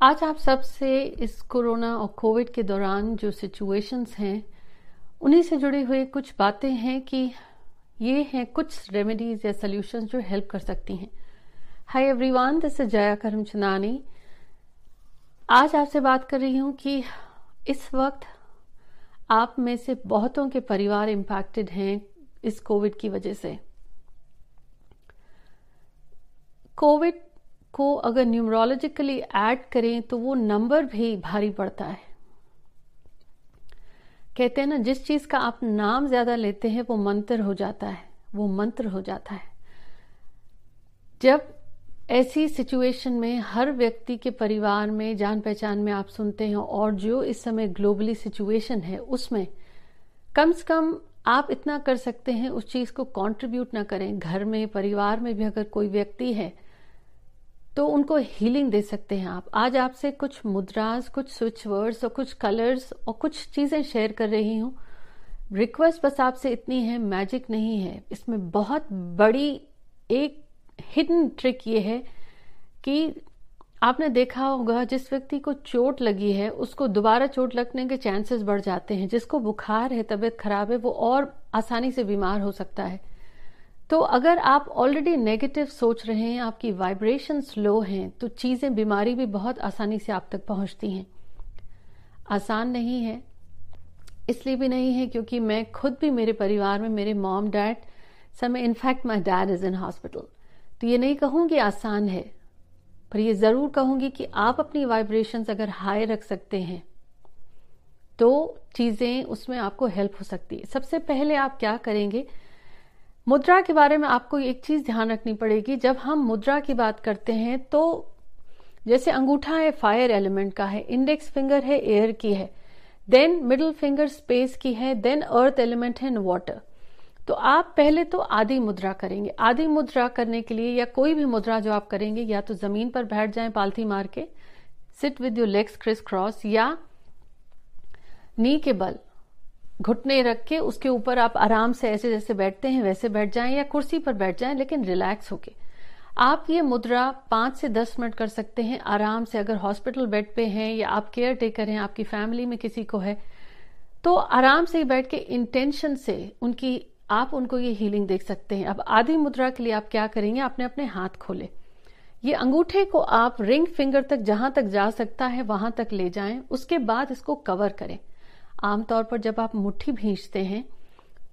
आज आप सबसे इस कोरोना और कोविड के दौरान जो सिचुएशंस हैं, उन्हीं से जुड़ी हुई कुछ बातें हैं कि ये हैं कुछ रेमेडीज या सोल्यूशंस जो हेल्प कर सकती हैं। Hi everyone this is Jaya Karamchandani आज आपसे बात कर रही हूँ कि इस वक्त आप में से बहुतों के परिवार इम्पैक्टेड हैं इस कोविड की वजह से। कोविड को अगर न्यूमरोलॉजिकली ऐड करें तो वो नंबर भी भारी पड़ता है। कहते हैं ना, जिस चीज़ का आप नाम ज़्यादा लेते हैं, वो मंत्र हो जाता है, वो मंत्र हो जाता है। जब ऐसी सिचुएशन में हर व्यक्ति के परिवार में जान पहचान में आप सुनते हैं और जो इस समय ग्लोबली सिचुएशन है, उसमें कम से कम आप इतना कर सकते हैं, उस चीज़ को कंट्रीब्यूट ना करें। घर में, परिवार में भी अगर कोई व्यक्ति है तो उनको हीलिंग दे सकते हैं आप। आज आपसे कुछ मुद्रास कुछ स्विच वर्ड्स और कुछ कलर्स और कुछ चीज़ें शेयर कर रही हूँ। रिक्वेस्ट बस आपसे इतनी है मैजिक नहीं है। इसमें बहुत बड़ी एक हिडन ट्रिक ये है कि आपने देखा होगा, जिस व्यक्ति को चोट लगी है, उसको दोबारा चोट लगने के चांसेस बढ़ जाते हैं। जिसको बुखार है, तबीयत खराब है, वो और आसानी से बीमार हो सकता है। तो अगर आप ऑलरेडी नेगेटिव सोच रहे हैं, आपकी वाइब्रेशन लो हैं तो चीज़ें बीमारी भी बहुत आसानी से आप तक पहुँचती हैं। आसान नहीं है, इसलिए भी नहीं है क्योंकि मैं खुद भी मेरे परिवार में, मेरे मॉम डैड समय in fact my dad is in hospital तो ये नहीं कहूँगी आसान है, पर ये ज़रूर कहूँगी कि आप अपनी वाइब्रेशंस अगर हाई रख सकते हैं तो चीज़ें उसमें आपको हेल्प हो सकती है। सबसे पहले आप क्या करेंगे मुद्रा के बारे में आपको एक चीज़ ध्यान रखनी पड़ेगी, जब हम मुद्रा की बात करते हैं तो जैसे अंगूठा है फायर एलिमेंट का है इंडेक्स फिंगर है एयर की है देन मिडिल फिंगर स्पेस की है देन अर्थ एलिमेंट है वाटर तो आप पहले तो आदि मुद्रा करेंगे। आदि मुद्रा करने के लिए या कोई भी मुद्रा जो आप करेंगे, या तो ज़मीन पर बैठ जाएँ पालथी मार के sit with your legs crisscross या नी के बल घुटने रख के उसके ऊपर आप आराम से ऐसे जैसे बैठते हैं, वैसे बैठ जाएँ या कुर्सी पर बैठ जाएँ, लेकिन रिलैक्स होके। आप ये मुद्रा पाँच से दस मिनट कर सकते हैं आराम से। अगर हॉस्पिटल बेड पे हैं या आप केयर टेकर हैं, आपकी फैमिली में किसी को है तो आराम से ही बैठ के इंटेंशन से उनकी, आप उनको ये हीलिंग देख सकते हैं। अब आधी मुद्रा के लिए आप क्या करेंगे? आपने अपने हाथ खोले। ये अंगूठे को आप रिंग फिंगर तक जहाँ तक जा सकता है, वहाँ तक ले जाएँ, उसके बाद इसको कवर करें। आमतौर पर जब आप मुट्ठी भींचते हैं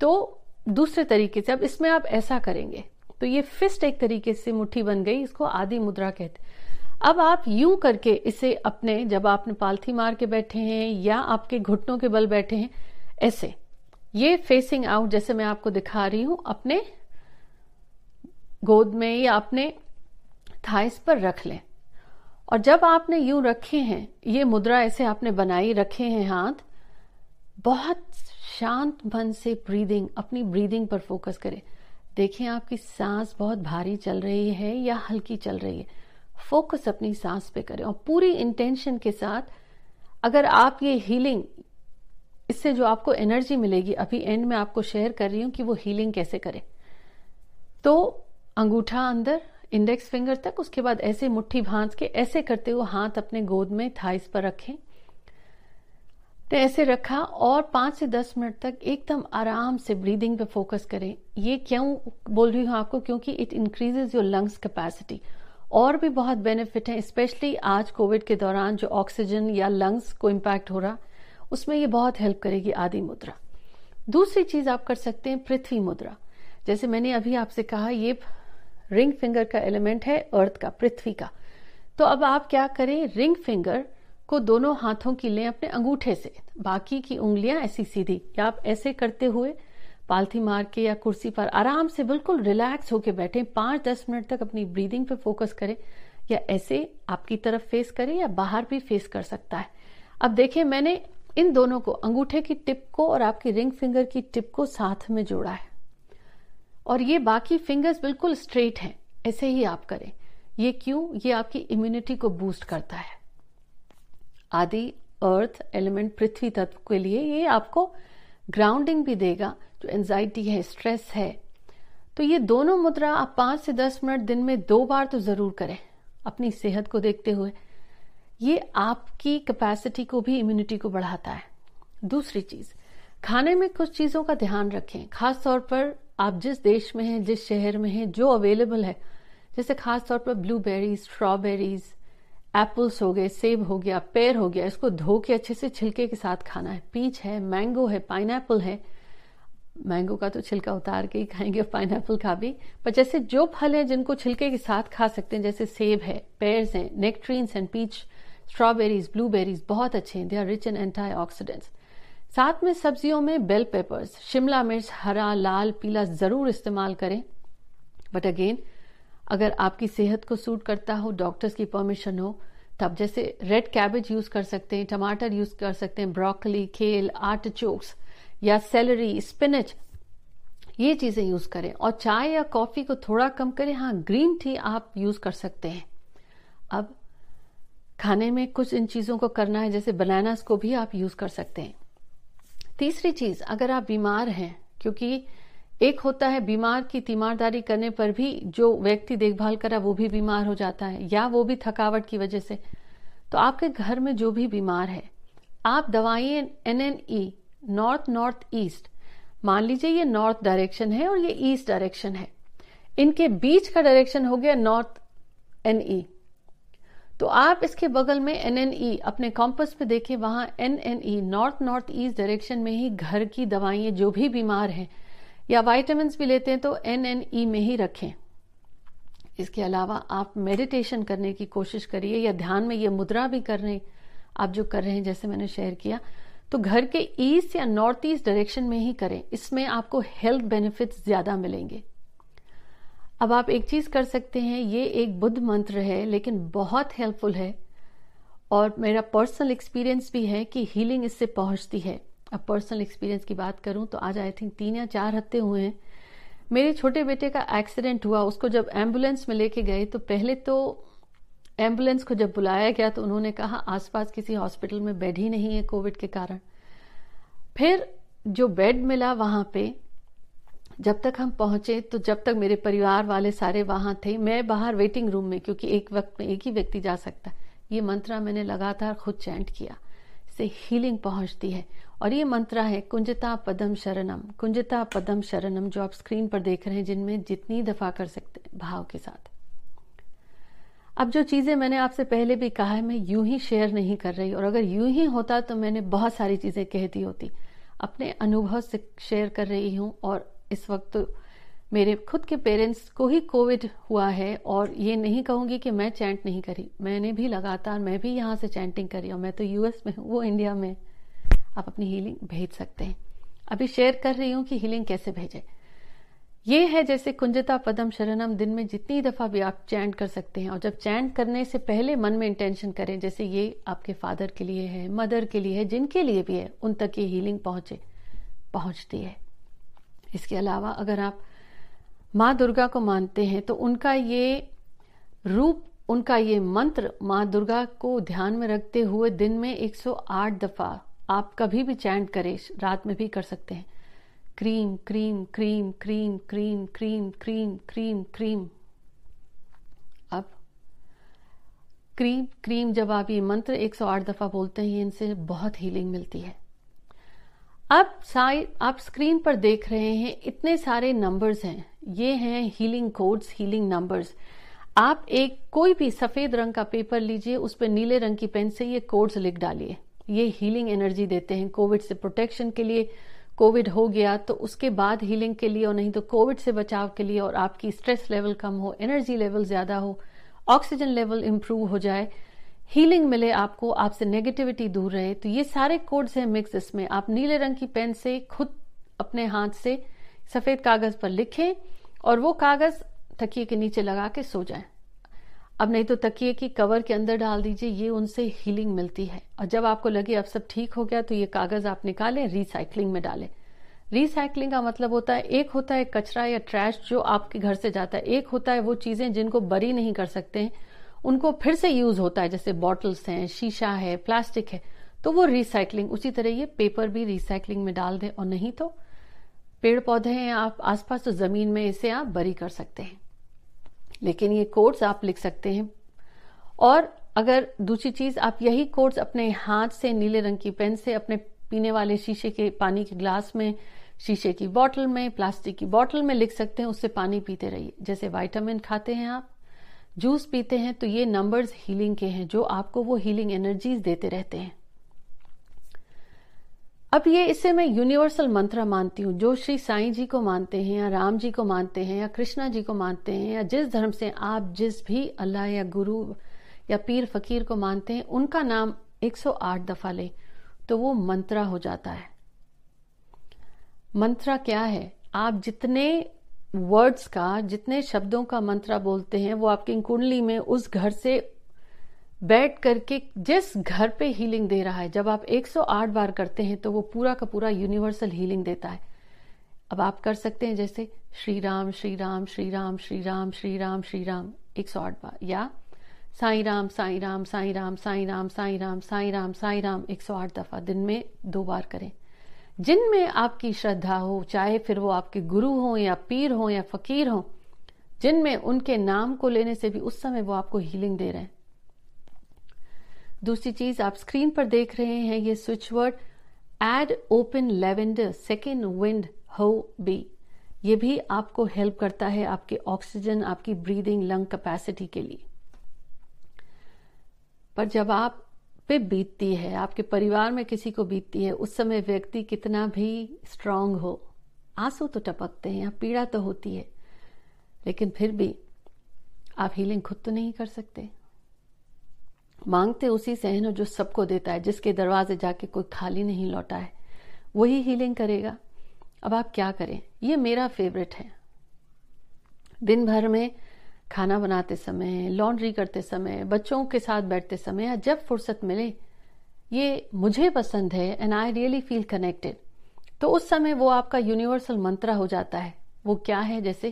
तो दूसरे तरीके से, अब इसमें आप ऐसा करेंगे। तो ये फिस्ट एक तरीके से मुट्ठी बन गई, इसको आदि मुद्रा कहते अब आप यूँ करके इसे अपने, जब आपने पालथी मार के बैठे हैं, या आपके घुटनों के बल बैठे हैं, ऐसे। ये फेसिंग आउट जैसे मैं आपको दिखा रही हूँ, अपने गोद में या अपने थाइस पर रख लें। और जब आपने यूँ रखे हैं, ये मुद्रा ऐसे आपने बनाई, रखे हैं हाथ बहुत शांत मन से ब्रीदिंग अपनी ब्रीदिंग पर फोकस करें। देखें आपकी सांस बहुत भारी चल रही है या हल्की चल रही है। फोकस अपनी सांस पे करें और पूरी इंटेंशन के साथ अगर आप ये हीलिंग इससे जो आपको एनर्जी मिलेगी, अभी एंड में आपको शेयर कर रही हूँ कि वो हीलिंग कैसे करें। तो अंगूठा अंदर इंडेक्स फिंगर तक, उसके बाद ऐसे मुट्ठी भांज के, ऐसे करते हुए हाथ अपने गोद में थाइस पर रखें। तो ऐसे रखा और पाँच से दस मिनट तक एकदम आराम से ब्रीदिंग पे फोकस करें। ये क्यों बोल रही हूँ आपको? क्योंकि it increases your lungs capacity और भी बहुत बेनिफिट है स्पेशली आज कोविड के दौरान जो ऑक्सीजन या लंग्स को इम्पैक्ट हो रहा, उसमें ये बहुत हेल्प करेगी आदि मुद्रा। दूसरी चीज़ आप कर सकते हैं, पृथ्वी मुद्रा। जैसे मैंने अभी आपसे कहा, ये रिंग फिंगर का एलिमेंट है अर्थ का, पृथ्वी का। तो अब आप क्या करें? रिंग फिंगर को दोनों हाथों की लें अपने अंगूठे से। बाकी की उंगलियाँ ऐसी सीधी। या आप ऐसे करते हुए पालथी मार के या कुर्सी पर आराम से बिल्कुल रिलैक्स होके बैठे। पाँच दस मिनट तक अपनी ब्रीदिंग पे फोकस करें। या ऐसे आपकी तरफ़ फेस करें या बाहर भी फेस कर सकता है। अब देखिए, मैंने इन दोनों को, अंगूठे की टिप को और आपकी रिंग फिंगर की टिप को साथ में जोड़ा है। और ये बाकी फिंगर्स बिल्कुल स्ट्रेट हैं। ऐसे ही आप करें। ये क्यों? ये आपकी इम्यूनिटी को बूस्ट करता है। आदि अर्थ एलिमेंट पृथ्वी तत्व के लिए ये आपको ग्राउंडिंग भी देगा, जो एंजाइटी है स्ट्रेस है। तो ये दोनों मुद्रा आप पाँच से दस मिनट दिन में दो बार तो ज़रूर करें, अपनी सेहत को देखते हुए। ये आपकी कैपेसिटी को भी इम्यूनिटी को बढ़ाता है। दूसरी चीज़, खाने में कुछ चीज़ों का ध्यान रखें। खास तौर पर आप जिस देश में हैं, जिस शहर में हैं, जो अवेलेबल है, जैसे खास तौर पर ब्लूबेरीज स्ट्रॉबेरीज एप्पल्स हो गए, सेब हो गया पेड़ हो गया, इसको धो के अच्छे से छिलके के साथ खाना है। पीच है मैंगो है पाइन है। मैंगो का तो छिलका उतार के ही खाएँगे पाइन का भी। पर जैसे जो फल है जिनको छिलके के साथ खा सकते हैं, जैसे सेब है पेयर्स हैं nectarines and peach strawberries blueberries बहुत अच्छे हैं। They are rich in antioxidants साथ में सब्जियों में बेल पेपर्स शिमला मिर्च, हरा, लाल, पीला ज़रूर इस्तेमाल करें। बट अगेन अगर आपकी सेहत को सूट करता हो डॉक्टर्स की परमिशन हो, तब जैसे रेड कैबेज यूज़ कर सकते हैं, टमाटर यूज़ कर सकते हैं ब्रोकली खेल आट आर्टिचोक्स या सेलरी स्पिनच ये चीज़ें यूज़ करें। और चाय या कॉफ़ी को थोड़ा कम करें। हाँ ग्रीन टी आप यूज़ कर सकते हैं। अब खाने में कुछ इन चीज़ों को करना है, जैसे बनानास को भी आप यूज़ कर सकते हैं। तीसरी चीज़, अगर आप बीमार हैं, क्योंकि एक होता है बीमार की तीमारदारी करने पर भी जो व्यक्ति देखभाल करा, वो भी बीमार हो जाता है, या वो भी थकावट की वजह से। तो आपके घर में जो भी बीमार है, आप दवाइयाँ N N E north north east मान लीजिए ये नॉर्थ डायरेक्शन है और ये ईस्ट डायरेक्शन है। इनके बीच का डायरेक्शन हो गया नॉर्थ एन ई तो आप इसके बगल में एन एन ई अपने कॉम्पस पे देखें वहाँ N N E north north east direction में ही घर की दवाइयाँ जो भी बीमार हैं या वाइटामिन भी लेते हैं तो एन एन ई में ही रखें। इसके अलावा आप मेडिटेशन करने की कोशिश करिए या ध्यान में ये मुद्रा भी कर रहे आप जो कर रहे हैं, जैसे मैंने शेयर किया तो घर के ईस्ट या नॉर्थ ईस्ट डायरेक्शन में ही करें। इसमें आपको हेल्थ बेनिफिट्स ज़्यादा मिलेंगे। अब आप एक चीज़ कर सकते हैं, ये एक बुद्ध मंत्र है, लेकिन बहुत हेल्पफुल है। और मेरा पर्सनल एक्सपीरियंस भी है कि हीलिंग इससे पहुँचती है। अब पर्सनल एक्सपीरियंस की बात करूँ तो आज आई थिंक तीन या चार हफ़्ते हुए हैं। मेरे छोटे बेटे का एक्सीडेंट हुआ, उसको जब एंबुलेंस में लेके गए तो पहले तो एंबुलेंस को जब बुलाया गया तो उन्होंने कहा, आसपास किसी हॉस्पिटल में बेड ही नहीं है कोविड के कारण। फिर जो बेड मिला वहाँ पे, जब तक हम पहुँचे तो जब तक मेरे परिवार वाले सारे वहाँ थे, मैं बाहर वेटिंग रूम में, क्योंकि एक वक्त में एक ही व्यक्ति जा सकता। ये मंत्रा मैंने लगातार खुद चैंट किया। से हीलिंग पहुँचती है। और ये मंत्रा है, कुंजता पदम शरणम। कुंजता पदम शरणम जो आप स्क्रीन पर देख रहे हैं, जिनमें जितनी दफ़ा कर सकते हैं भाव के साथ। अब जो चीज़ें मैंने आपसे पहले भी कहा है, मैं यूँ ही शेयर नहीं कर रही। और अगर यूँ ही होता तो मैंने बहुत सारी चीज़ें कह दी होती। अपने अनुभव से शेयर कर रही हूँ और इस वक्त मेरे खुद के पेरेंट्स को ही कोविड हुआ है और ये नहीं कहूँगी कि मैं चैंट नहीं करी। मैंने भी लगातार, मैं भी यहाँ से चैंटिंग करी और मैं तो यूएस में हूँ, वो इंडिया में आप अपनी हीलिंग भेज सकते हैं। अभी शेयर कर रही हूँ कि हीलिंग कैसे भेजे। ये है जैसे कुंजता पदम शरणम, दिन में जितनी दफ़ा भी आप चैंट कर सकते हैं और जब चैंट करने से पहले मन में इंटेंशन करें, जैसे ये आपके फादर के लिए है मदर के लिए है, जिनके लिए भी है, उन तक ये हीलिंग पहुँचे, पहुँचती है। इसके अलावा अगर आप माँ दुर्गा को मानते हैं तो उनका ये रूप, उनका ये मंत्र माँ दुर्गा को ध्यान में रखते हुए दिन में 108 दफ़ा आप कभी भी चैंट करें, रात में भी कर सकते हैं। Cream cream cream cream cream cream cream cream cream. अब क्रीम क्रीम जब आप ये मंत्र 108 दफ़ा बोलते हैं इनसे बहुत हीलिंग मिलती है। अब साइड आप स्क्रीन पर देख रहे हैं, इतने सारे नंबर्स हैं। ये हैं हीलिंग कोड्स हीलिंग नंबर्स आप एक कोई भी सफ़ेद रंग का पेपर लीजिए, उस पर नीले रंग की पेन से ये कोड्स लिख डालिए। ये हीलिंग एनर्जी देते हैं कोविड से प्रोटेक्शन के लिए। कोविड हो गया तो उसके बाद हीलिंग के लिए और नहीं तो कोविड से बचाव के लिए और आपकी स्ट्रेस लेवल कम हो एनर्जी लेवल ज़्यादा हो ऑक्सीजन लेवल इंप्रूव हो जाए। हीलिंग मिले आपको, आपसे नेगेटिविटी दूर रहे तो ये सारे कोड्स हैं मिक्स इसमें। आप नीले रंग की पेन से खुद अपने हाथ से सफ़ेद कागज़ पर लिखें और वो कागज़ तकिए के नीचे लगा के सो जाएँ। अब नहीं तो तकिए की कवर के अंदर डाल दीजिए, ये उनसे हीलिंग मिलती है। और जब आपको लगे अब सब ठीक हो गया तो ये कागज़ आप निकालें रिसाइकलिंग में डालें। रिसाइकलिंग का मतलब होता है, एक होता है कचरा या ट्रैश जो आपके घर से जाता है। एक होता है वो चीज़ें जिनको बरी नहीं कर सकते हैं उनको फिर से यूज़ होता है, जैसे बॉटल्स हैं, शीशा है प्लास्टिक है तो वो रिसाइकलिंग उसी तरह ये पेपर भी रिसाइकलिंग में डाल दें और नहीं तो पेड़ पौधे हैं, आप आसपास तो ज़मीन में इसे आप बरी कर सकते हैं। लेकिन ये कोड्स आप लिख सकते हैं। और अगर दूसरी चीज़, आप यही कोड्स अपने हाथ से, नीले रंग की पेन से, अपने पीने वाले शीशे के पानी के ग्लास में, शीशे की बोतल में प्लास्टिक की बोतल में लिख सकते हैं, उससे पानी पीते रहिए। जैसे वाइटामिन खाते हैं आप जूस पीते हैं तो ये नंबर्स हीलिंग के हैं, जो आपको वो हीलिंग एनर्जीज देते रहते हैं। अब ये इसे मैं यूनिवर्सल मंत्र मानती हूँ, जो श्री साईं जी को मानते हैं या राम जी को मानते हैं या कृष्णा जी को मानते हैं या जिस धर्म से आप जिस भी अल्लाह या गुरु या पीर फकीर को मानते हैं, उनका नाम 108 दफ़ा लें तो वो मंत्रा हो जाता है। मंत्रा क्या है? आप जितने वर्ड्स का, जितने शब्दों का मंत्रा बोलते हैं, वो आपकी कुंडली में उस घर से बैठ करके जिस घर पे हीलिंग दे रहा है, जब आप 108 बार करते हैं तो वो पूरा का पूरा यूनिवर्सल हीलिंग देता है। अब आप कर सकते हैं जैसे श्री राम श्री राम श्री राम श्री राम श्री राम श्री राम 108 बार। या साई राम साई राम साई राम साई राम साई राम साई राम साई राम 108 दफ़ा दिन में दो बार करें। जिनमें आपकी श्रद्धा हो, चाहे फिर वो आपके गुरु हो या पीर हो या फकीर हो, जिनमें उनके नाम को लेने से भी उस समय वो आपको हीलिंग दे रहे हैं। दूसरी चीज़ आप स्क्रीन पर देख रहे हैं, ये switch word ad open lavender second wind हो बी ये भी आपको हेल्प करता है आपके ऑक्सीजन आपकी ब्रीदिंग लंग कैपेसिटी के लिए। पर जब आप पे बीतती है, आपके परिवार में किसी को बीतती है, उस समय व्यक्ति कितना भी स्ट्रांग हो, आँसू तो टपकते हैं पीड़ा तो होती है, लेकिन फिर भी आप हीलिंग खुद तो नहीं कर सकते। मांगते उसी से हैं जो सबको देता है, जिसके दरवाजे जाके कोई खाली नहीं लौटा है, वही हीलिंग करेगा। अब आप क्या करें? ये मेरा फेवरेट है। दिन भर में खाना बनाते समय लॉन्ड्री करते समय, बच्चों के साथ बैठते समय या जब फुर्सत मिले, ये मुझे पसंद है and I really feel connected तो उस समय वो आपका यूनिवर्सल मंत्र हो जाता है। वो क्या है जैसे?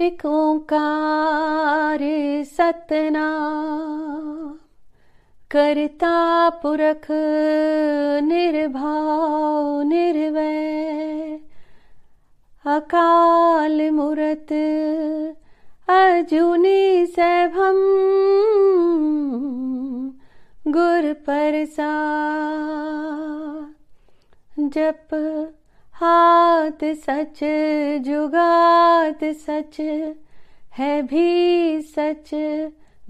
एक ओंकार सतना करता पुरख निर्भाव निर्वय अकाल मूरत, अर्जुनी सैभम, गुर परसा जप हाथ सच, जुगात सच, है भी सच,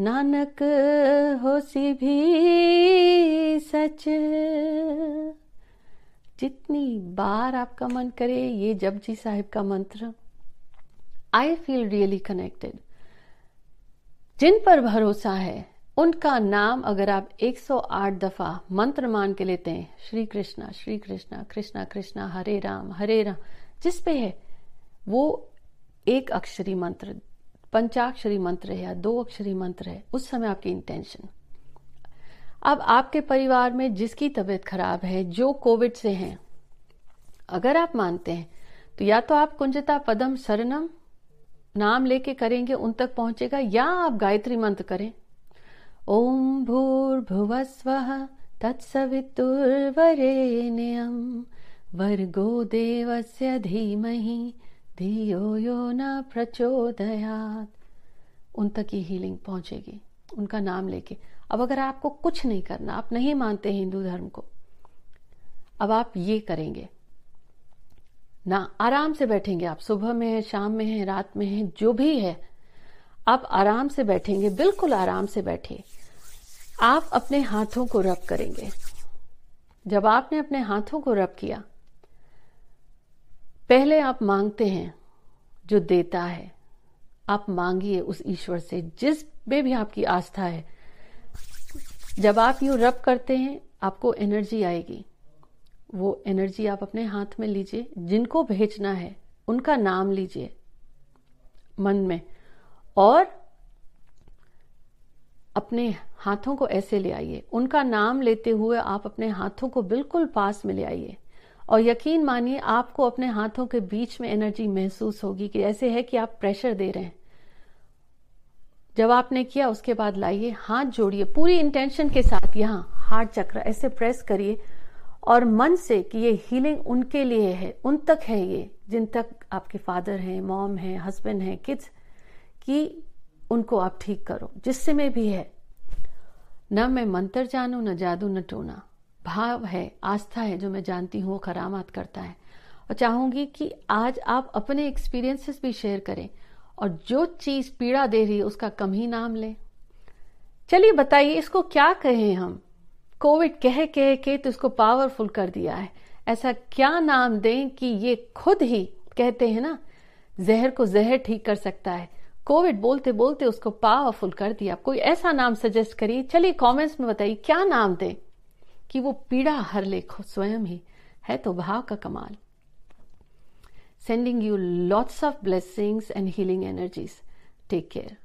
नानक होसी भी सच। जितनी बार आपका मन करे, ये जपजी साहिब का मंत्र। आई फील रियली कनेक्टेड जिन पर भरोसा है, उनका नाम अगर आप 108 दफ़ा मंत्र मान के लेते हैं, श्री कृष्णा श्री कृष्णा कृष्णा कृष्णा, हरे राम हरे राम, जिस पे है, वो एक अक्षरी मंत्र, पंचाक्षरी मंत्र है या दो अक्षरी मंत्र है, उस समय आपकी इंटेंशन अब आपके परिवार में जिसकी तबीयत खराब है, जो कोविड से हैं, अगर आप मानते हैं तो या तो आप कुंजता पदम सरनम नाम लेके करेंगे, उन तक पहुंचेगा, या आप गायत्री मंत्र करें। ओम भूर्भुवस्व तत्सवितुर्वरेण्यम वर्गो देवस्य धीमहि, धियो यो न प्रचोदयात। उन तक ही हीलिंग पहुंचेगी। उनका नाम लेके। अब अगर आपको कुछ नहीं करना, आप नहीं मानते हिंदू धर्म को, अब आप ये करेंगे। ना, आराम से बैठेंगे आप। सुबह में है, शाम में है, रात में है, जो भी है, आप आराम से बैठेंगे, बिल्कुल आराम से बैठिए आप अपने हाथों को रब करेंगे। जब आपने अपने हाथों को रब किया, पहले आप मांगते हैं जो देता है। आप मांगिए उस ईश्वर से, जिस में भी आपकी आस्था है। जब आप यू रब करते हैं, आपको एनर्जी आएगी। वो एनर्जी आप अपने हाथ में लीजिए, जिनको भेजना है, उनका नाम लीजिए, मन में। और अपने हाथों को ऐसे ले आइए। उनका नाम लेते हुए आप अपने हाथों को बिल्कुल पास में ले आइए। और यकीन मानिए, आपको अपने हाथों के बीच में एनर्जी महसूस होगी कि ऐसे है कि आप प्रेशर दे रहे हैं। जब आपने किया, उसके बाद लाइए, हाथ जोड़िए, पूरी इंटेंशन के साथ यहाँ हार्ट चक्र, ऐसे प्रेस करिए और मन से कि ये हीलिंग उनके लिए है, उन तक है ये, जिन तक आपके फादर हैं मॉम हैं हस्बैंड हैं किड्स कि उनको आप ठीक करो, जिससे में भी है। न मैं मंत्र जानू, न जादू, न टोना। भाव है, आस्था है, जो मैं जानती हूँ, वो करामात करता है। और चाहूँगी कि आज आप अपने एक्सपीरियंसेस भी शेयर करें। और जो चीज़ पीड़ा दे रही है, उसका कम ही नाम लें। चलिए बताइए, इसको क्या कहें हम? कोविड कह कह के तो इसको पावरफुल कर दिया है। ऐसा क्या नाम दें कि ये खुद ही कहते हैं ना, जहर को जहर ठीक कर सकता है। कोविड बोलते बोलते उसको पावरफुल कर दिया। कोई ऐसा नाम सजेस्ट करिए। चलिए कमेंट्स में बताइए, क्या नाम दें कि वो पीड़ा हर ले स्वयं ही। है तो भाव का कमाल। sending you lots of blessings and healing energies. Take care.